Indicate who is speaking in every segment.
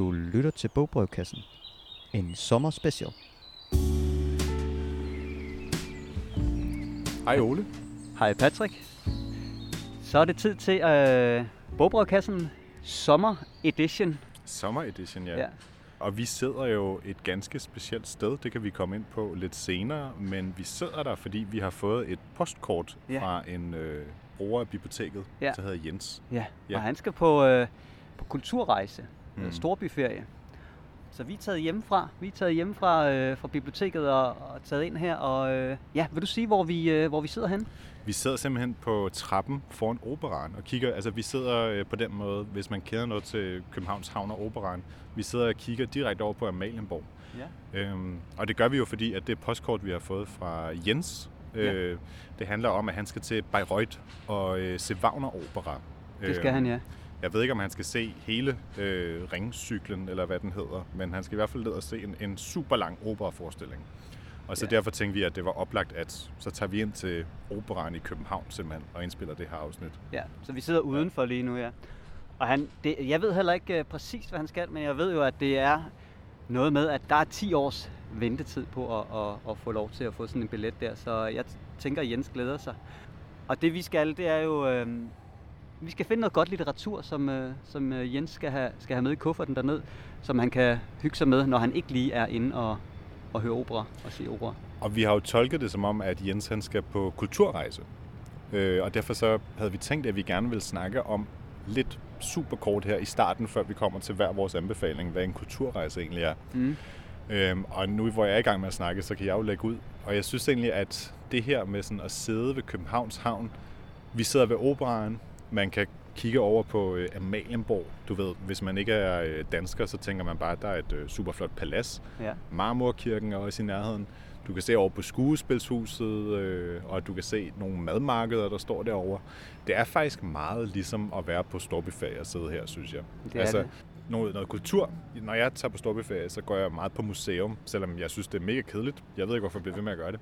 Speaker 1: Du lytter til Bogbrøvkassen. En sommerspecial.
Speaker 2: Hej Ole.
Speaker 3: Hej Patrick. Så er det tid til øh, Bogbrødkassen Sommer Edition.
Speaker 2: Sommer edition, ja.
Speaker 3: Ja.
Speaker 2: Og vi sidder jo et ganske specielt sted. Det kan vi komme ind på lidt senere. Men vi sidder der, fordi vi har fået et postkort
Speaker 3: Ja.
Speaker 2: fra en øh, bruger af biblioteket,
Speaker 3: ja.
Speaker 2: der hedder Jens.
Speaker 3: Ja.
Speaker 2: Ja.
Speaker 3: Og han skal på, øh, på kulturrejse, mm.
Speaker 2: Mm.
Speaker 3: storbyferie. Så vi er taget hjemmefra. Vi er taget hjemmefra øh, fra biblioteket og, og taget ind her. Og øh, ja, vil du sige, hvor vi, øh, hvor vi sidder hen?
Speaker 2: Vi sidder simpelthen på trappen foran operan og kigger, altså vi sidder øh, på den måde, hvis man kender noget til Københavns Havn og Operan, vi sidder og kigger direkte over på Amalienborg.
Speaker 3: Ja.
Speaker 2: Øhm, og det gør vi jo, fordi at det postkort, vi har fået fra Jens, øh, det handler om, at han skal til Bayreuth og øh, se Wagner Opera.
Speaker 3: Det skal han, ja.
Speaker 2: Jeg ved ikke, om han skal se hele øh, ringcyklen, eller hvad den hedder, men han skal i hvert fald ned og se en, en super lang operaforestilling. Og så
Speaker 3: Ja.
Speaker 2: ja. derfor tænkte vi, at det var oplagt, at så tager vi ind til operaen i København simpelthen, og indspiller det her afsnit.
Speaker 3: Ja, så vi sidder udenfor lige nu, ja. Og han, det, jeg ved heller ikke uh, præcis, hvad han skal, men jeg ved jo, at det er noget med, at der er 10 års ventetid på at, at, at få lov til at få sådan en billet der. Så jeg tænker, at Jens glæder sig. Og det vi skal, det er jo... Øh, vi skal finde noget godt litteratur, som, øh, som øh, Jens skal have, skal have med i kufferten derned, som han kan hygge sig med, når han ikke lige er inde og, og høre opera og se opera.
Speaker 2: Og vi har jo tolket det som om, at Jens han skal på kulturrejse. Øh, og derfor så havde vi tænkt, at vi gerne ville snakke om lidt super kort her i starten, før vi kommer til hver vores anbefaling, hvad en kulturrejse egentlig er.
Speaker 3: Mm.
Speaker 2: Øhm, og nu hvor jeg er i gang med at snakke, så kan jeg jo lægge ud. Og jeg synes egentlig, at det her med sådan at sidde ved Københavns Havn, vi sidder ved operaen, man kan kigge over på øh, Amalienborg. Du ved, hvis man ikke er øh, dansker, så tænker man bare, at der er et øh, super flot palads.
Speaker 3: Ja.
Speaker 2: Marmorkirken er også i nærheden. Du kan se over på skuespilshuset, øh, og du kan se nogle madmarkeder, der står derovre. Det er faktisk meget ligesom at være på storbyferie og sidde her, synes jeg.
Speaker 3: Det er det.
Speaker 2: Noget, noget kultur. Når jeg tager på storbyferie, så går jeg meget på museum, selvom jeg synes, det er mega kedeligt. Jeg ved ikke, hvorfor jeg bliver ved med at gøre det.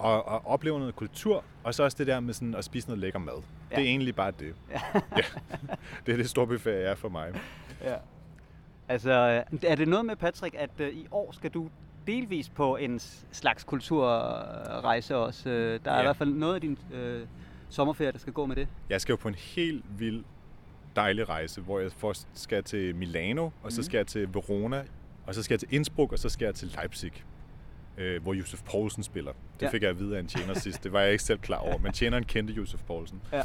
Speaker 2: Og, og opleve noget kultur, og så også det der med sådan at spise noget lækker mad. Ja. Det er egentlig bare det. Ja. ja. Det er det storbyferie er for mig.
Speaker 3: Ja. Altså, er det noget med, Patrick, at øh, i år skal du delvis på en slags kulturrejse også? Øh, der er
Speaker 2: Ja.
Speaker 3: i hvert fald noget af din øh, sommerferie, der skal gå med det.
Speaker 2: Jeg skal jo på en helt vild dejlig rejse, hvor jeg først skal til Milano, og så
Speaker 3: Mhm.
Speaker 2: skal jeg til Verona, og så skal jeg til Innsbruck, og så skal jeg til Leipzig, øh, hvor Josef Poulsen spiller. Det
Speaker 3: Ja.
Speaker 2: fik jeg at vide af en tjener sidst. Det var jeg ikke selv klar over, men tjeneren kendte Josef Poulsen.
Speaker 3: Ja.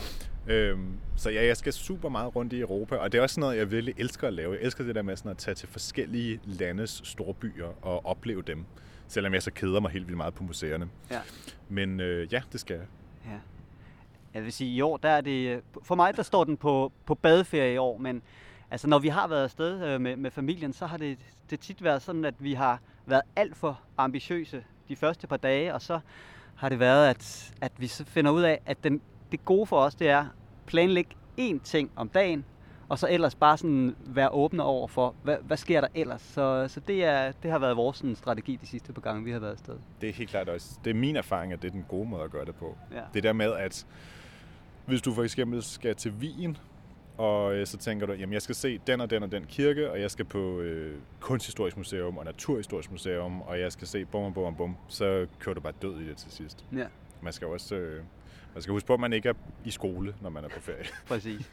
Speaker 2: Øhm, så ja, jeg skal super meget rundt i Europa, og det er også noget, jeg virkelig elsker at lave. Jeg elsker det der med sådan at tage til forskellige landes store byer og opleve dem, selvom jeg så keder mig helt vildt meget på museerne.
Speaker 3: Ja.
Speaker 2: Men øh, ja, det skal jeg.
Speaker 3: Ja. Jeg vil sige, i år, der er det... For mig, der står den på, på badeferie i år, men altså, når vi har været afsted øh, med, med familien, så har det, det tit været sådan, at vi har været alt for ambitiøse de første par dage, og så har det været, at, at vi så finder ud af, at den, det gode for os, det er planlægge én ting om dagen, og så ellers bare sådan være åbne over for, hvad, hvad sker der ellers? Så, så det, er, det har været vores sådan, strategi de sidste par gange, vi har været afsted.
Speaker 2: Det er helt klart også, det er min erfaring, at det er den gode måde at gøre det på.
Speaker 3: Ja.
Speaker 2: Det der med, at hvis du for eksempel skal til Wien, og øh, så tænker du, jamen jeg skal se den og den og den kirke, og jeg skal på øh, kunsthistorisk museum og naturhistorisk museum, og jeg skal se bum og bum og bum, så kører du bare død i det til sidst.
Speaker 3: Ja,
Speaker 2: Man skal også øh, man skal huske på, at man ikke er i skole, når man er på ferie.
Speaker 3: præcis.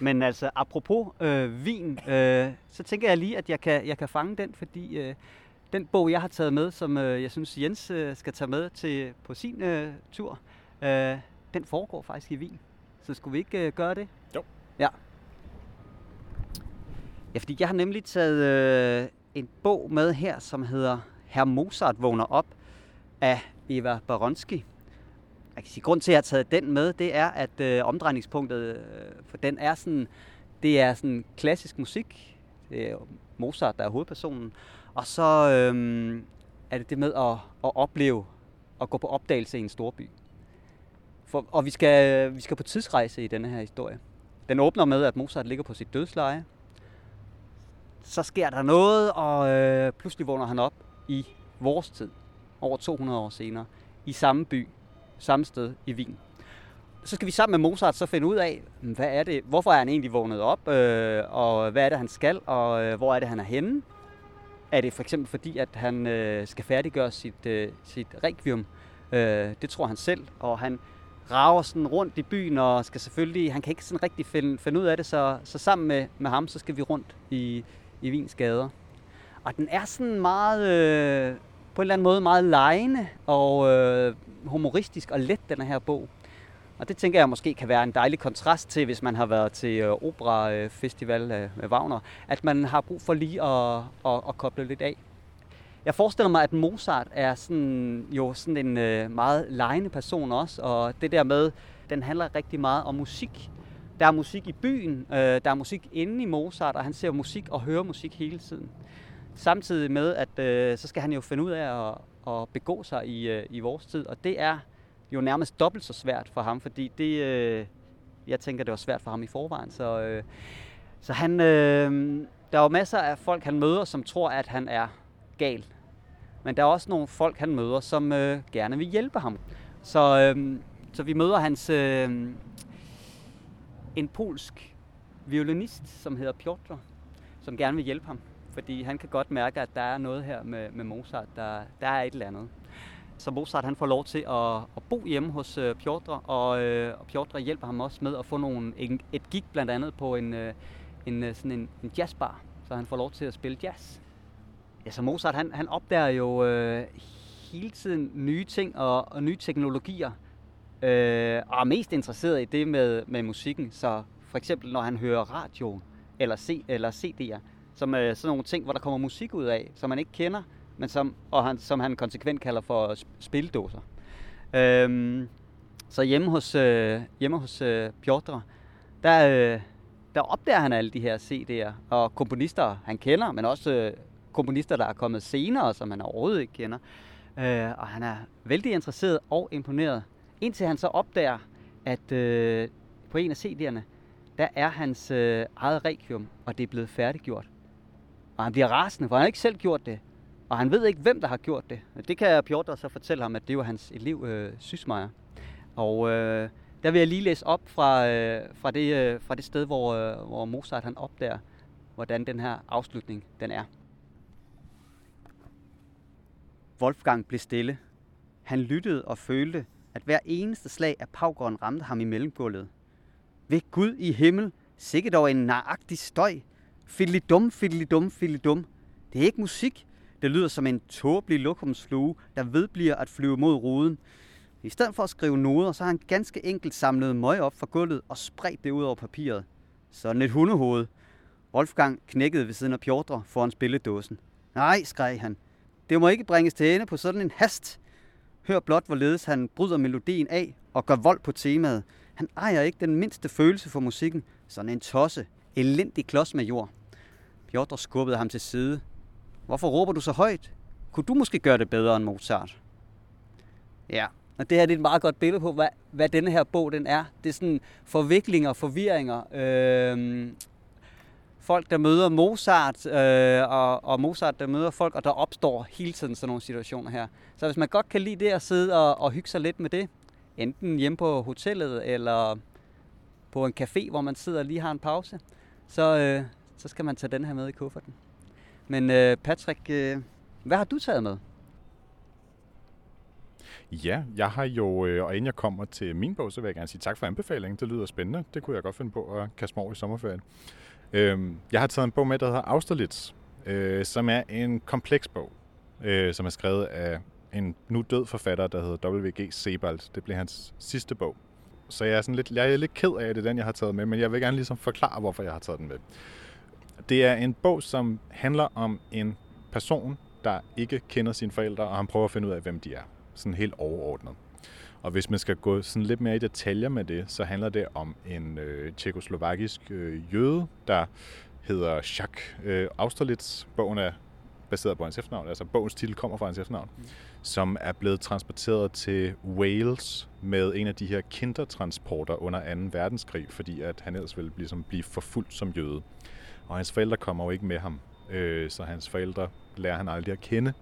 Speaker 3: Men altså, apropos øh, vin, øh, så tænker jeg lige, at jeg kan, jeg kan fange den, fordi øh, den bog, jeg har taget med, som øh, jeg synes, Jens øh, skal tage med til på sin øh, tur, øh, den foregår faktisk i Wien. Så skulle vi ikke øh, gøre det?
Speaker 2: Jo.
Speaker 3: Ja. Ja, fordi jeg har nemlig taget øh, en bog med her, som hedder Herr Mozart vågner op af Eva Baronski. Jeg kan sige, grund til, at jeg har taget den med, det er, at øh, omdrejningspunktet øh, for den er sådan, det er sådan klassisk musik. Det er Mozart, der er hovedpersonen. Og så øh, er det det med at, at opleve og gå på opdagelse i en storby. For, og vi skal, øh, vi skal på tidsrejse i denne her historie. Den åbner med, at Mozart ligger på sit dødsleje. Så sker der noget, og øh, pludselig vågner han op i vores tid, over 200 år senere, i samme by, samme sted i Wien. så skal vi sammen med Mozart så finde ud af, hvad er det, hvorfor er han egentlig vågnet op, øh, og hvad er det, han skal, og øh, hvor er det, han er henne. Er det for eksempel fordi, at han øh, skal færdiggøre sit, øh, sit requiem? Øh, det tror han selv, og han rager sådan rundt i byen, og skal selvfølgelig, han kan ikke sådan rigtig finde, finde ud af det, så, så sammen med, med ham, så skal vi rundt i, i Vins gader. Og den er sådan meget, øh, på en eller anden måde meget lejende og øh, humoristisk og let, den her bog. Og det tænker jeg måske kan være en dejlig kontrast til, hvis man har været til øh, operafestival øh, med Wagner, at man har brug for lige at, at, at koble lidt af. Jeg forestiller mig, at Mozart er sådan, jo sådan en øh, meget lejende person også, og det der med, den handler rigtig meget om musik. Der er musik i byen, øh, der er musik inde i Mozart, og han ser musik og hører musik hele tiden. Samtidig med, at øh, så skal han jo finde ud af at, at begå sig i, øh, i vores tid, og det er jo nærmest dobbelt så svært for ham, fordi det, øh, jeg tænker, det var svært for ham i forvejen. Så, øh, så han, øh, der er jo masser af folk, han møder, som tror, at han er gal. Men der er også nogle folk, han møder, som øh, gerne vil hjælpe ham. Så, øh, så vi møder hans øh, en polsk violinist, som hedder Piotr, som gerne vil hjælpe ham. Fordi han kan godt mærke, at der er noget her med, med Mozart, der, der er et eller andet. Så Mozart han får lov til at, at bo hjemme hos øh, Piotr, og, øh, og Piotr hjælper ham også med at få nogle, en, et gig blandt andet på en, øh, en, øh, sådan en, en jazzbar, så han får lov til at spille jazz. Ja, så Mozart han, han opdager jo øh, hele tiden nye ting og, og nye teknologier, øh, og er mest interesseret i det med, med musikken. Så for eksempel når han hører radio eller, C, eller CD'er, som er sådan nogle ting, hvor der kommer musik ud af, som man ikke kender, men som, og han, som han konsekvent kalder for spildåser. Øhm, så hjemme hos, øh, hjemme hos øh, Piotr, der, øh, der opdager han alle de her CD'er, og komponister han kender, men også øh, komponister, der er kommet senere, som han overhovedet ikke kender. Øh, og han er vældig interesseret og imponeret, indtil han så opdager, at øh, på en af CD'erne, der er hans øh, eget requiem, og det er blevet færdiggjort. Og han bliver rasende, for han har ikke selv gjort det. Og han ved ikke, hvem der har gjort det. Det kan Piotr så fortælle ham, at det var hans elev, øh, Sysmeier. Og øh, der vil jeg lige læse op fra, øh, fra, det, øh, fra det sted, hvor, øh, hvor Mozart han opdager, hvordan den her afslutning den er. Wolfgang blev stille. Han lyttede og følte, at hver eneste slag af pavgården ramte ham i mellemgulvet. Ved Gud i himmel, sikkert dog en naragtig støj. Fiddly-dum, fiddly-dum, fiddly-dum. Det er ikke musik. Det lyder som en tåbelig lokumsflue, der vedbliver at flyve mod ruden. I stedet for at skrive noder, så har han ganske enkelt samlet møg op fra gulvet og spredt det ud over papiret. Sådan et hundehoved. Wolfgang knækkede ved siden af Piotr foran spilledåsen. Nej, skreg han. Det må ikke bringes til ende på sådan en hast. Hør blot, hvorledes han bryder melodien af og gør vold på temaet. Han ejer ikke den mindste følelse for musikken. Sådan en tosse. Elendig klods med jord. Piotr skubbede ham til side. Hvorfor råber du så højt? Kunne du måske gøre det bedre end Mozart? Ja, og det her det er et meget godt billede på, hvad, hvad denne her bog den er. Det er sådan forviklinger, forvirringer. Øh, folk, der møder Mozart, øh, og, og Mozart, der møder folk, og der opstår hele tiden sådan nogle situationer her. Så hvis man godt kan lide det at sidde og, og hygge sig lidt med det, enten hjemme på hotellet, eller på en café, hvor man sidder og lige har en pause, så, øh, så skal man tage den her med i kufferten. Men øh, Patrick, øh, hvad har du taget med?
Speaker 2: Ja, jeg har jo, øh, og inden jeg kommer til min bog, så vil jeg gerne sige tak for anbefalingen. Det lyder spændende. Det kunne jeg godt finde på at kaste mig over i sommerferien. Øhm, jeg har taget en bog med, der hedder Austerlitz, øh, som er en kompleks bog, øh, som er skrevet af en nu død forfatter, der hedder W.G. Sebald. Det blev hans sidste bog. Så jeg er, sådan lidt, jeg er lidt ked af, at det er den, jeg har taget med, men jeg vil gerne ligesom forklare, hvorfor jeg har taget den med. Det er en bog, som handler om en person, der ikke kender sine forældre, og han prøver at finde ud af, hvem de er. Sådan helt overordnet. Og hvis man skal gå sådan lidt mere i detaljer med det, så handler det om en øh, tjekoslovakisk øh, jøde, der hedder Jacques øh, Austerlitz. Bogen er baseret på hans efternavn, altså bogens titel kommer fra hans efternavn, mm. som er blevet transporteret til Wales med en af de her kindertransporter under 2. verdenskrig, fordi at han ellers ville ligesom blive forfulgt som jøde. Og hans forældre kommer jo ikke med ham, øh, så hans forældre lærer han aldrig at kende.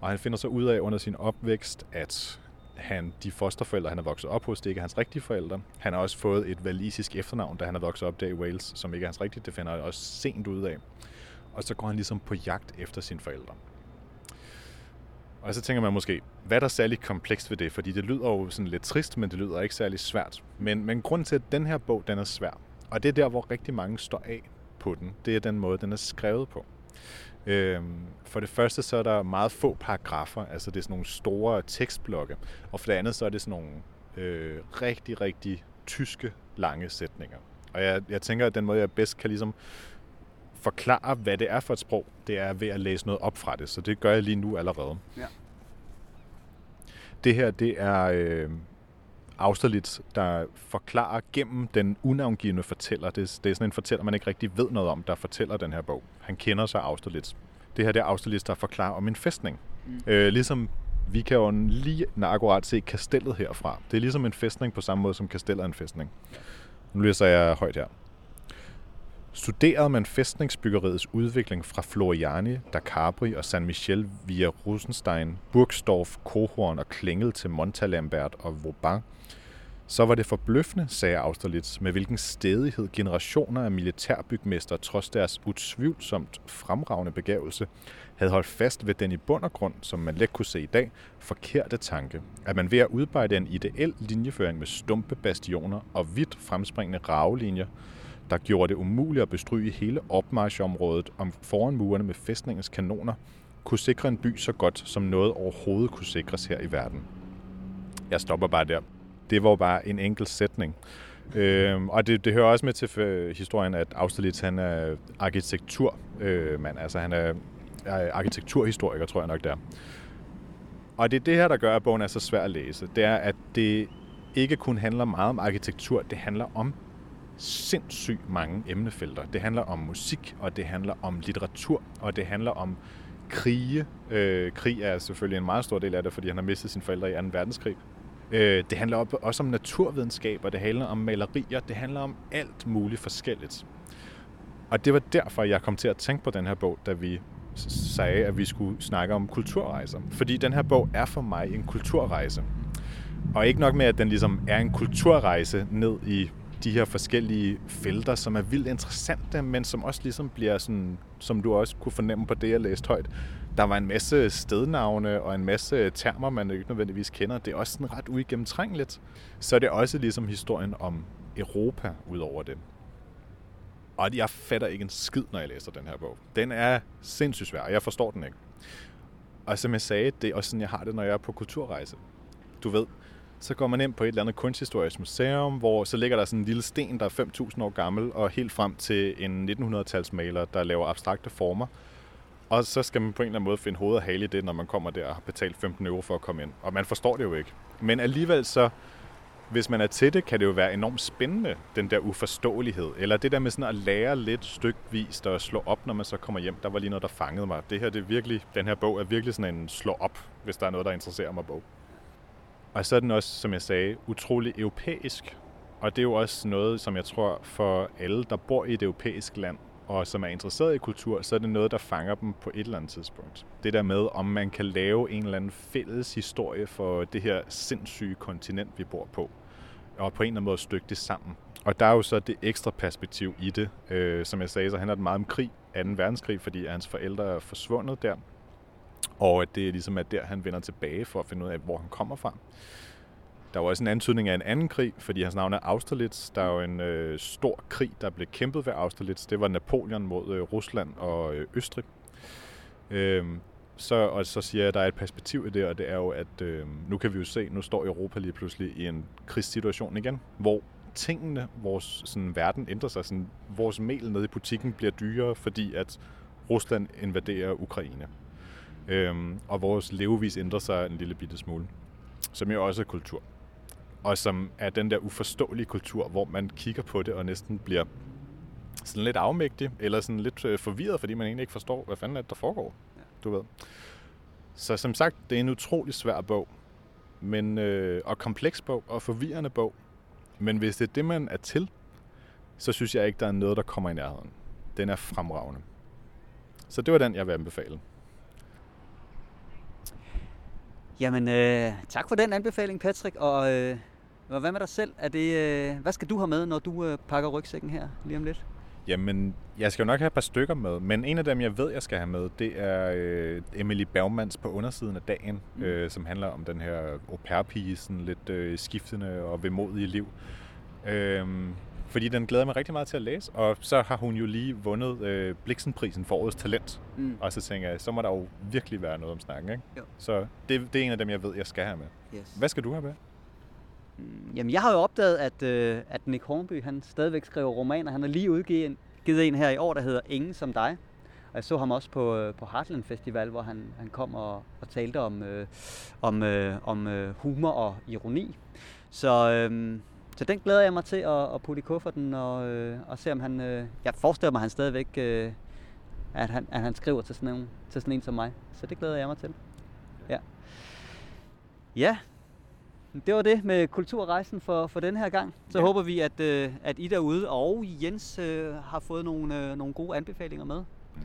Speaker 2: Og han finder så ud af under sin opvækst, at han, de fosterforældre, han er vokset op hos, det er ikke hans rigtige forældre. Han har også fået et valisisk efternavn, da han er vokset op der i Wales, som ikke er hans rigtige. Det finder han også sent ud af. Og så går han ligesom på jagt efter sine forældre. Og så tænker man måske, hvad er der særlig komplekst ved det? Fordi det lyder jo sådan lidt trist, men det lyder ikke særlig svært. Men, men grunden til, at den her bog den er svær, og det er der, hvor rigtig mange står af på den, det er den måde, den er skrevet på. Øhm, for det første så er der meget få paragrafer, altså det er sådan nogle store tekstblokke, og for det andet så er det sådan nogle øh, rigtig, rigtig tyske lange sætninger. Og jeg, jeg tænker, at den måde, jeg bedst kan ligesom forklare, hvad det er for et sprog, det er ved at læse noget op fra det. Så det gør jeg lige nu allerede.
Speaker 3: Ja.
Speaker 2: Det her, det er øh, Austerlitz, der forklarer gennem den unavngivende fortæller. Det, det er sådan en fortæller, man ikke rigtig ved noget om, der fortæller den her bog. Han kender sig Austerlitz. Det her det er Austerlitz, der forklarer om en fæstning. Mm. Øh, ligesom vi kan jo lige akkurat se kastellet herfra. Det er ligesom en fæstning på samme måde som kastellet er en fæstning. Nu læser jeg højt her. Studerede man fæstningsbyggeriets udvikling fra Floriani, da Capri og San Michel via Rosenstein, Burgsdorf, Kohorn og Klingel til Montalembert og Vauban, så var det forbløffende, sagde Austerlitz, med hvilken stedighed generationer af militærbygmester trods deres utvivlsomt fremragende begævelse havde holdt fast ved den i bund og grund, som man let kunne se i dag, forkerte tanke, at man ved at udarbejde en ideel linjeføring med stumpe bastioner og vidt fremspringende ravelinjer, der gjorde det umuligt at bestryge hele opmarchområdet om foran murene med fæstningens kanoner, kunne sikre en by så godt, som noget overhovedet kunne sikres her i verden. Jeg stopper bare der. Det var bare en enkelt sætning. Øhm, og det, det hører også med til historien, at Austerlitz han er arkitekturmand. Øh, altså han er, er arkitekturhistoriker, tror jeg nok der. Og det er det her, der gør, at bogen er så svær at læse. Det er, at det ikke kun handler meget om arkitektur, det handler om sindssygt mange emnefelter. Det handler om musik, og det handler om litteratur, og det handler om krige. Øh, krig er selvfølgelig en meget stor del af det, fordi han har mistet sine forældre i 2. verdenskrig. Øh, det handler også om naturvidenskab, og det handler om malerier. Det handler om alt muligt forskelligt. Og det var derfor, jeg kom til at tænke på den her bog, da vi sagde, at vi skulle snakke om kulturrejser. Fordi den her bog er for mig en kulturrejse. Og ikke nok med, at den ligesom er en kulturrejse ned i de her forskellige felter, som er vildt interessante, men som også ligesom bliver sådan, som du også kunne fornemme på det, jeg læste højt. Der var en masse stednavne og en masse termer, man ikke nødvendigvis kender. Det er også sådan ret uigennemtrængeligt. Så er det også ligesom historien om Europa ud over det. Og jeg fatter ikke en skid, når jeg læser den her bog. Den er sindssygt svær, og jeg forstår den ikke. Og som jeg sagde, det er også sådan, jeg har det, når jeg er på kulturrejse. Du ved, så går man ind på et eller andet kunsthistorisk museum, hvor så ligger der sådan en lille sten, der er 5.000 år gammel, og helt frem til en 1900-talsmaler, der laver abstrakte former. Og så skal man på en eller anden måde finde hoved og hale i det, når man kommer der og har betalt 15 euro for at komme ind. Og man forstår det jo ikke. Men alligevel så, hvis man er til det, kan det jo være enormt spændende, den der uforståelighed. Eller det der med sådan at lære lidt stykvist og slå op, når man så kommer hjem. Der var lige noget, der fangede mig. Det her, det er virkelig, den her bog er virkelig sådan en slå op, hvis der er noget, der interesserer mig bog. Og så er den også, som jeg sagde, utrolig europæisk. Og det er jo også noget, som jeg tror for alle, der bor i et europæisk land, og som er interesseret i kultur, så er det noget, der fanger dem på et eller andet tidspunkt. Det der med, om man kan lave en eller anden fælles historie for det her sindssyge kontinent, vi bor på, og på en eller anden måde stykke det sammen. Og der er jo så det ekstra perspektiv i det. Øh, som jeg sagde, så handler det meget om krig, 2. verdenskrig, fordi hans forældre er forsvundet der. Og at det ligesom er der, han vender tilbage for at finde ud af, hvor han kommer fra. Der var også en antydning af en anden krig, fordi hans navn er Austerlitz. Der er jo en øh, stor krig, der blev kæmpet ved Austerlitz. Det var Napoleon mod øh, Rusland og øh, Østrig. Øhm, så, og så siger jeg, at der er et perspektiv i det, og det er jo, at øh, nu kan vi jo se, nu står Europa lige pludselig i en krigssituation igen, hvor tingene, vores sådan, verden ændrer sig. Sådan, vores mel nede i butikken bliver dyrere, fordi at Rusland invaderer Ukraine. Øhm, og vores levevis ændrer sig en lille bitte smule. Som jo også er kultur. Og som er den der uforståelige kultur, hvor man kigger på det og næsten bliver sådan lidt afmægtig, eller sådan lidt øh, forvirret, fordi man egentlig ikke forstår, hvad fanden er det, der foregår. Du ved. Så som sagt, det er en utrolig svær bog, men, øh, og kompleks bog, og forvirrende bog. Men hvis det er det, man er til, så synes jeg ikke, der er noget, der kommer i nærheden. Den er fremragende. Så det var den, jeg vil anbefale.
Speaker 3: Jamen, øh, tak for den anbefaling, Patrick. Og øh, hvad med dig selv? Er det, øh, hvad skal du have med, når du øh, pakker rygsækken her lige om lidt?
Speaker 2: Jamen, jeg skal jo nok have et par stykker med, men en af dem, jeg ved, jeg skal have med, det er øh, Emily Bergmans på undersiden af dagen, mm. øh, som handler om den her au pair-pige, sådan lidt øh, skiftende og vemodige liv. Øh, fordi den glæder mig rigtig meget til at læse, og så har hun jo lige vundet øh, Bliksenprisen for årets talent. Mm. Og så tænker jeg, så må der jo virkelig være noget om snakken, ikke? Jo. Så det, det er en af dem, jeg ved, jeg skal have med. Yes. Hvad skal du have med?
Speaker 3: Mm, jamen, jeg har jo opdaget, at, øh, at Nick Hornby, han stadigvæk skriver romaner. Han har lige udgivet en, givet en her i år, der hedder Ingen som dig. Og jeg så ham også på, øh, på Heartland Festival, hvor han, han kom og, og talte om, øh, om, øh, om øh, humor og ironi. Så, øh, så den glæder jeg mig til at, at putte i kufferten og, øh, og se, om han... Øh, jeg forestiller mig, at han stadigvæk øh, at han, at han skriver til sådan, en, til sådan en som mig. Så det glæder jeg mig til. Ja. Ja, det var det med kulturrejsen for, for den her gang. Så ja. håber vi, at, øh, at I derude og Jens øh, har fået nogle, øh, nogle gode anbefalinger med. Mm.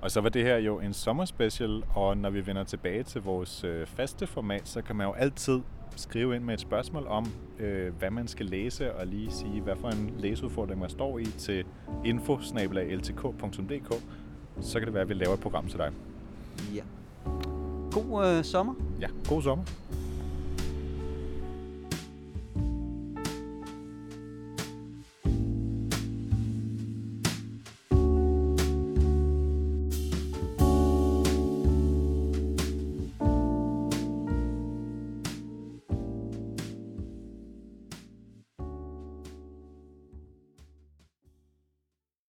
Speaker 2: Og så var det her jo en sommerspecial, og når vi vender tilbage til vores øh, faste format, så kan man jo altid skrive ind med et spørgsmål om, øh, hvad man skal læse, og lige sige, hvad for en læseudfordring man står i til info Så kan det være, at vi laver et program til dig.
Speaker 3: Ja. God øh, sommer.
Speaker 2: Ja, god sommer.